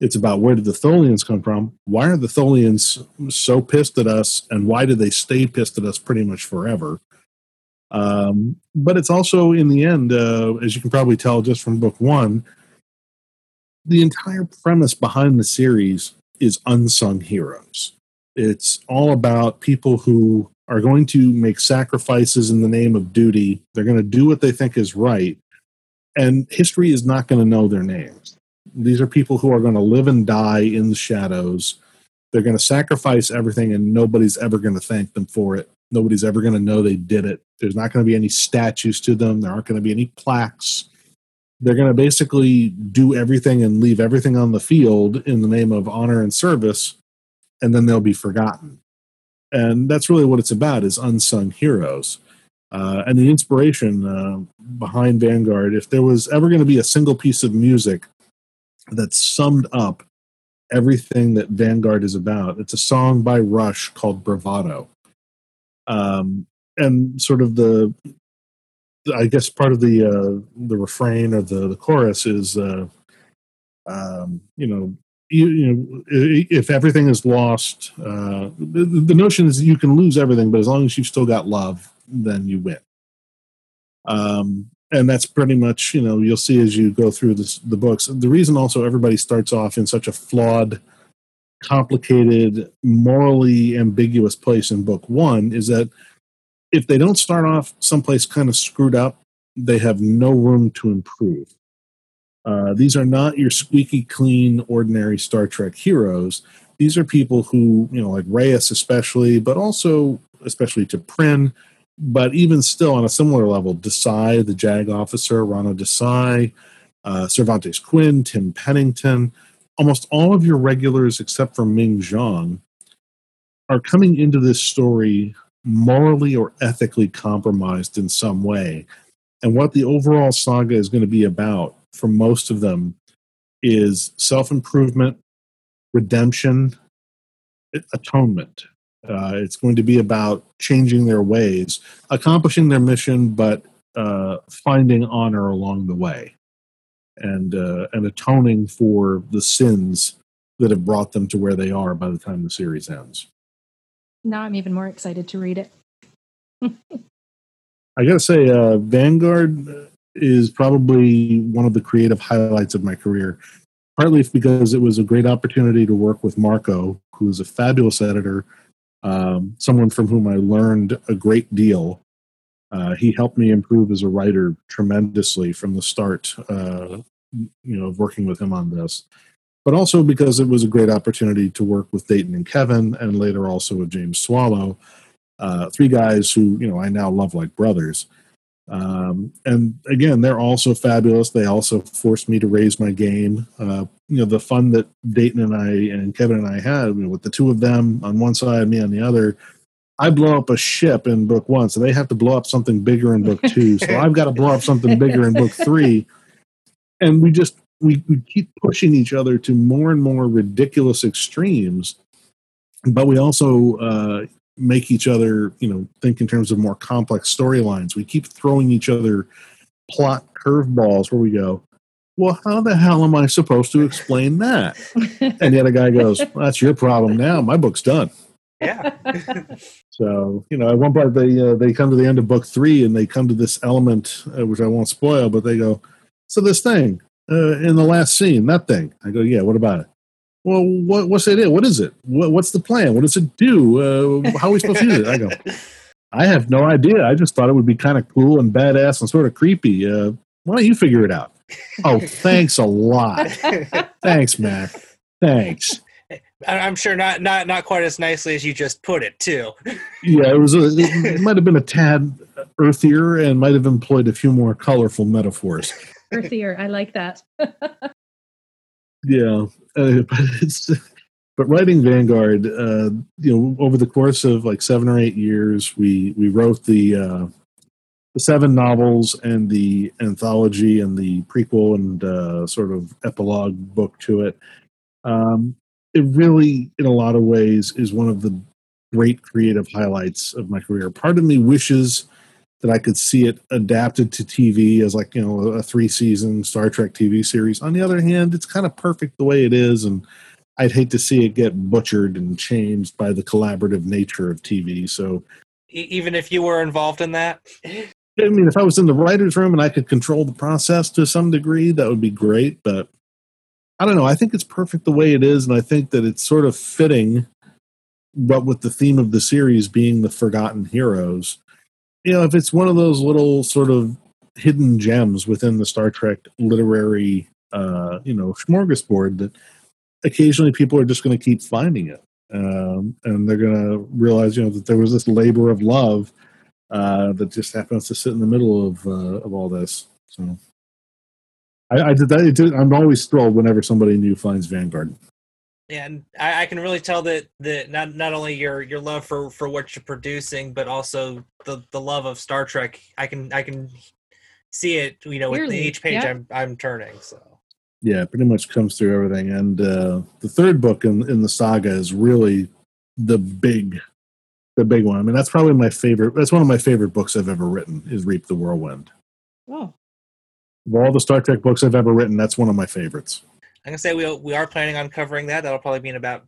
It's about where did the Tholians come from? Why are the Tholians so pissed at us? And why did they stay pissed at us pretty much forever? Um, but it's also, in the end, uh, as you can probably tell just from book one, the entire premise behind the series is unsung heroes. It's all about people who are going to make sacrifices in the name of duty. They're going to do what they think is right. And history is not going to know their names. These are people who are going to live and die in the shadows. They're going to sacrifice everything, and nobody's ever going to thank them for it. Nobody's ever going to know they did it. There's not going to be any statues to them. There aren't going to be any plaques. They're going to basically do everything and leave everything on the field in the name of honor and service, and then they'll be forgotten. And that's really what it's about: is unsung heroes. Uh, and the inspiration uh, behind Vanguard, if there was ever going to be a single piece of music that summed up everything that Vanguard is about, it's a song by Rush called Bravado. Um, and sort of the, I guess part of the uh, the refrain or the, the chorus is, uh, um, you know, you, you, know, if everything is lost, uh, the, the notion is you can lose everything, but as long as you've still got love, then you win. Um, and that's pretty much you know you'll see as you go through this, the books. The reason also everybody starts off in such a flawed, complicated, morally ambiguous place in book one is that if they don't start off someplace kind of screwed up, they have no room to improve. Uh, these are not your squeaky clean, ordinary Star Trek heroes. These are people who, you know, like Reyes especially, but also especially T'Prynn, but even still on a similar level, Desai, the JAG officer, Rana Desai, uh, Cervantes Quinn, Tim Pennington, almost all of your regulars except for Ming Xiong are coming into this story morally or ethically compromised in some way. And what the overall saga is going to be about for most of them is self improvement, redemption, atonement. Uh, it's going to be about changing their ways, accomplishing their mission, but uh, finding honor along the way, and uh, and atoning for the sins that have brought them to where they are by the time the series ends. Now I'm even more excited to read it. <laughs> I gotta say, uh, Vanguard is probably one of the creative highlights of my career. Partly because it was a great opportunity to work with Marco, who is a fabulous editor um, someone from whom I learned a great deal. Uh, he helped me improve as a writer tremendously from the start, uh, you know, of working with him on this. But also because it was a great opportunity to work with Dayton and Kevin, and later also with James Swallow, uh, three guys who you know I now love like brothers. Um, and again, they're also fabulous. They also forced me to raise my game. Uh, you know, the fun that Dayton and I and Kevin and I had you know, with the two of them on one side, me on the other. I blow up a ship in book one, so they have to blow up something bigger in book two. so I've got to blow up something bigger in book three. And we just we, we keep pushing each other to more and more ridiculous extremes. But we also uh, make each other, you know, think in terms of more complex storylines. We keep throwing each other plot curveballs where we go, well, how the hell am I supposed to explain that? and the other guy goes, well, that's your problem now. My book's done. Yeah. <laughs> So you know, at one point they uh, they come to the end of book three and they come to this element uh, which I won't spoil, but they go, so this thing uh, in the last scene, that thing. I go, yeah. What about it? Well, what, what's it? What is it? What, what's the plan? What does it do? Uh, how are we supposed to use it? I go, I have no idea. I just thought it would be kind of cool and badass and sort of creepy. Uh, why don't you figure it out? Oh, thanks a lot. <laughs> Thanks, Matt. Thanks. I- I'm sure not not not quite as nicely as you just put it too. Yeah, it was. A, it <laughs> might have been a tad earthier and might have employed a few more colorful metaphors. Earthier. I like that. <laughs> Yeah, uh, but it's but writing Vanguard. Uh, you know, over the course of like seven or eight years, we we wrote the uh, the seven novels and the anthology and the prequel and uh, sort of epilogue book to it. Um, it really, in a lot of ways, is one of the great creative highlights of my career. Part of me wishes that I could see it adapted to TV as like you know a three season Star Trek TV series. On the other hand, it's kind of perfect the way it is, and I'd hate to see it get butchered and changed by the collaborative nature of TV. So, even if you were involved in that. I mean, if I was in the writers' room and I could control the process to some degree, that would be great. But I don't know. I think it's perfect the way it is, and I think that it's sort of fitting. But with the theme of the series being the forgotten heroes, you know, if it's one of those little sort of hidden gems within the Star Trek literary, uh, you know, smorgasbord, that occasionally people are just going to keep finding it, um, and they're going to realize, you know, that there was this labor of love uh, that just happens to sit in the middle of uh, of all this. So, I, I did that. It did, I'm always thrilled whenever somebody new finds Vanguard. and I, I can really tell that that not not only your your love for for what you're producing, but also the the love of Star Trek. I can I can see it, you know, with each page yeah. I'm I'm turning. So Yeah, pretty much comes through everything. And uh, the third book in in the saga is really the big, the big one. I mean, that's probably my favorite. That's one of my favorite books I've ever written. Is Reap the Whirlwind. Oh, Of all the Star Trek books I've ever written, that's one of my favorites. I'm gonna say we we are planning on covering that. That'll probably be in about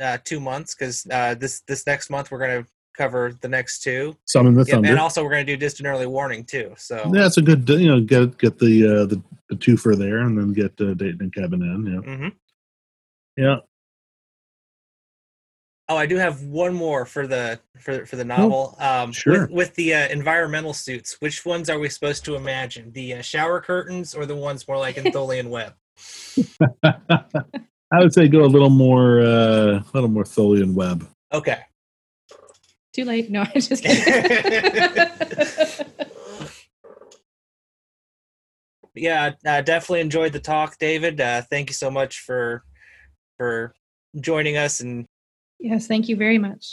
uh, two months because uh, this this next month we're gonna cover the next two. Summon the Yeah, Thunder. and also we're gonna do distant early warning too. So yeah, it's a good. You know, get get the uh, the the twofer there, and then get uh, Dayton and Kevin in. Yeah, hmm yeah. Oh, I do have one more for the for for the novel. um, sure. With, with the uh, environmental suits, which ones are we supposed to imagine? The uh, shower curtains or the ones more like in Tholian Web? I would say go a little more, uh, a little more Tholian Web. Okay. too late. No, <laughs> I'm just kidding. <laughs> Yeah, uh, definitely enjoyed the talk, David. Uh, thank you so much for for joining us and yes, thank you very much.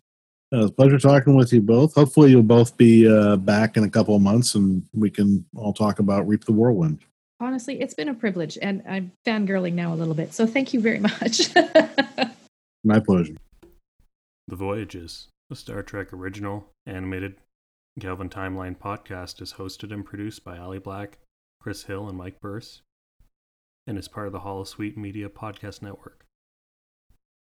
Uh, it was a pleasure talking with you both. Hopefully, you'll both be uh, back in a couple of months, and we can all talk about Reap the Whirlwind. Honestly, it's been a privilege, and I'm fangirling now a little bit. So thank you very <laughs> much. My pleasure. The Voyages, a Star Trek original, animated Kelvin Timeline podcast, is hosted and produced by Ali Black, Chris Hill, and Mike Burse, and is part of the Holosuite Media Podcast Network.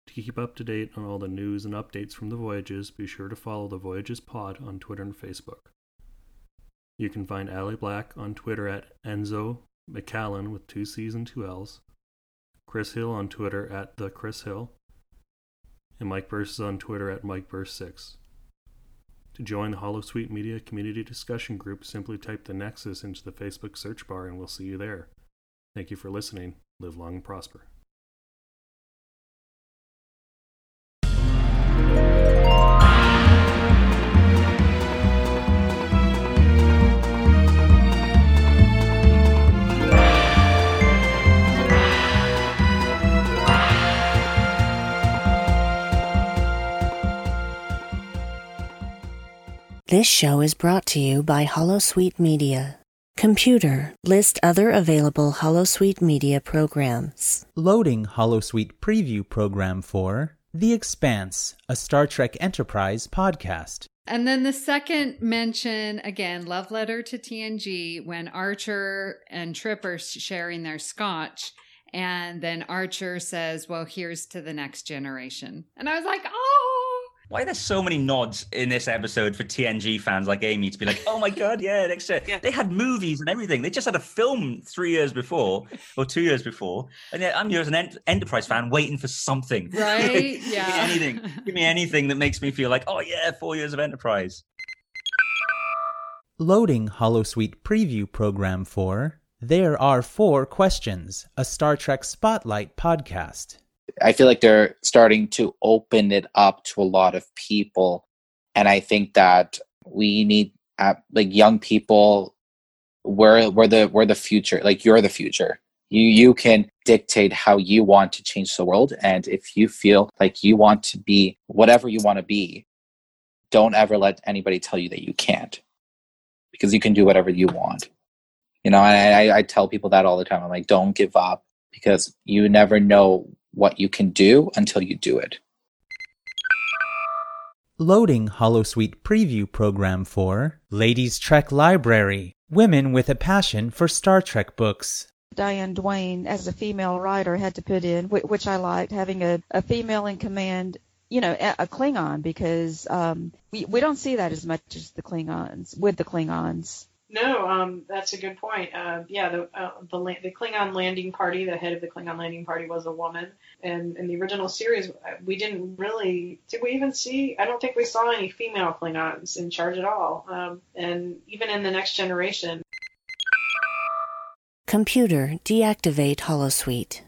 To keep up to date on all the news and updates from the Voyages, be sure to follow the Voyages Pod on Twitter and Facebook. You can find Ali Black on Twitter at Enzo McCallan with two C's and two L's, Chris Hill on Twitter at the Chris Hill, and Mike Burse is on Twitter at MikeBurse6. To join the Holosuite Media Community Discussion Group, simply type the Nexus into the Facebook search bar and we'll see you there. Thank you for listening. Live long and prosper. This show is brought to you by Holosuite Media. Computer, list other available Holosuite Media programs. Loading Holosuite preview program for The Expanse, a Star Trek Enterprise podcast. And then the second mention, again, love letter to TNG when Archer and Trip are sharing their scotch. And then Archer says, Well, here's to the next generation. And I was like, Oh, Why are there so many nods in this episode for TNG fans like Amy to be like, oh my <laughs> god, yeah, next year. Yeah. They had movies and everything. They just had a film three years before or two years before, and yet I'm here as an Ent- Enterprise fan waiting for something. <laughs> Right? Give me Yeah. anything. Give me <laughs> anything that makes me feel like, oh yeah, four years of Enterprise. Loading Holosuite preview program for There Are Four Questions, a Star Trek Spotlight podcast. I feel like they're starting to open it up to a lot of people, and I think that we need uh, like young people. We're we're the we're the future. Like you're the future. You you can dictate how you want to change the world, and if you feel like you want to be whatever you want to be, don't ever let anybody tell you that you can't, because you can do whatever you want. You know, I, I tell people that all the time. I'm like, don't give up because you never know what you can do until you do it. Loading Holosuite preview program for Ladies Trek Library, Women with a Passion for Star Trek Books. Diane Duane, as a female writer, had to put in, which I liked, having a, a female in command, you know, a, a Klingon, because um, we, we don't see that as much as the Klingons, with the Klingons. No, um, that's a good point. Uh, yeah, the uh, the the Klingon landing party, the head of the Klingon landing party was a woman, and in the original series, uh, we didn't really did we even see? I don't think we saw any female Klingons in charge at all. Um, and even in the next generation, Computer, deactivate Holosuite.